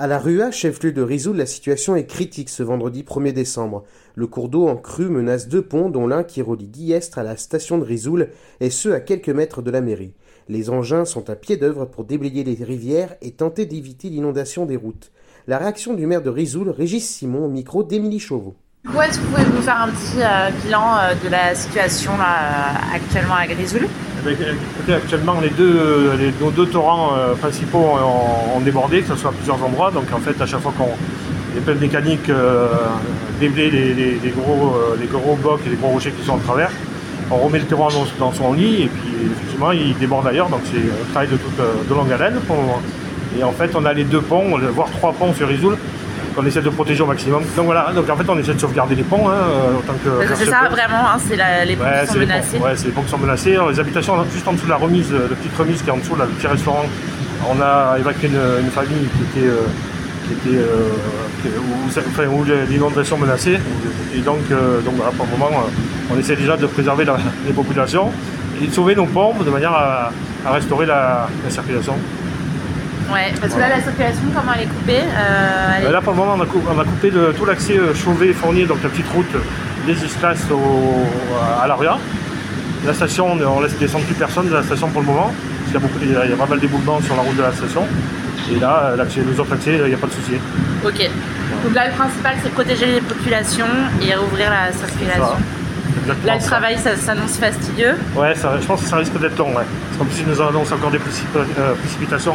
À la Rua, chef-lieu de Rizoul, la situation est critique ce vendredi 1er décembre. Le cours d'eau en crue menace deux ponts, dont l'un qui relie Guillestre à la station de Rizoul, et ce à quelques mètres de la mairie. Les engins sont à pied d'œuvre pour déblayer les rivières et tenter d'éviter l'inondation des routes. La réaction du maire de Rizoul, Régis Simon, au micro d'Émilie Chauveau. Ouais, est-ce que vous pouvez nous faire un petit euh, bilan euh, de la situation euh, actuellement à Grisoul Eh ben, écoutez, actuellement, les deux, les, nos deux torrents principaux ont, débordé, que ce soit à plusieurs endroits. Donc en fait, à chaque fois qu'on les pelles mécaniques les, gros, les gros blocs et les gros rochers qui sont en travers, on remet le terrain dans, son lit et puis effectivement, il déborde ailleurs. Donc c'est un travail de, toute, de longue haleine. Et en fait, on a les deux ponts, voire trois ponts sur Rizoul qu'on essaie de protéger au maximum. Donc voilà, donc en fait, on essaie de sauvegarder les ponts hein, euh, autant que. C'est ça vraiment, hein, c'est les ponts Ouais, qui sont ponts. menacés. Ouais, c'est les ponts qui sont menacés. Les habitations juste en dessous de la remise, euh, la petite remise qui est en dessous, là, le petit restaurant. On a évacué une, une famille qui était, euh, qui était euh, qui- où, ça- enfin, où l'inondation menaçait. Et donc, euh, donc voilà, pour le moment, on essaie déjà de préserver la- les populations et de sauver nos ponts de manière à, à restaurer la, la circulation. Ouais, parce que là, la circulation, comment elle est coupée Euh, elle est- Ben là, pour le moment, on a, cou- on a coupé le- tout l'accès euh, Chauvet-Fournier, donc la petite route des Islas à l'Aria. La station, on, laisse descendre plus personne de la station pour le moment, parce qu'il y a, beaucoup, il y a- il y a pas mal d'éboulements sur la route de la station. Et là, euh, les autres accès, il n'y a pas de souci. Ok. Donc là, le principal, c'est protéger les populations et rouvrir la circulation. Là, le travail, ça s'annonce fastidieux. Ouais, ça- je pense que ça risque d'être long. Ouais. Parce qu'en plus, ils nous annoncent encore des précip- euh, précipitations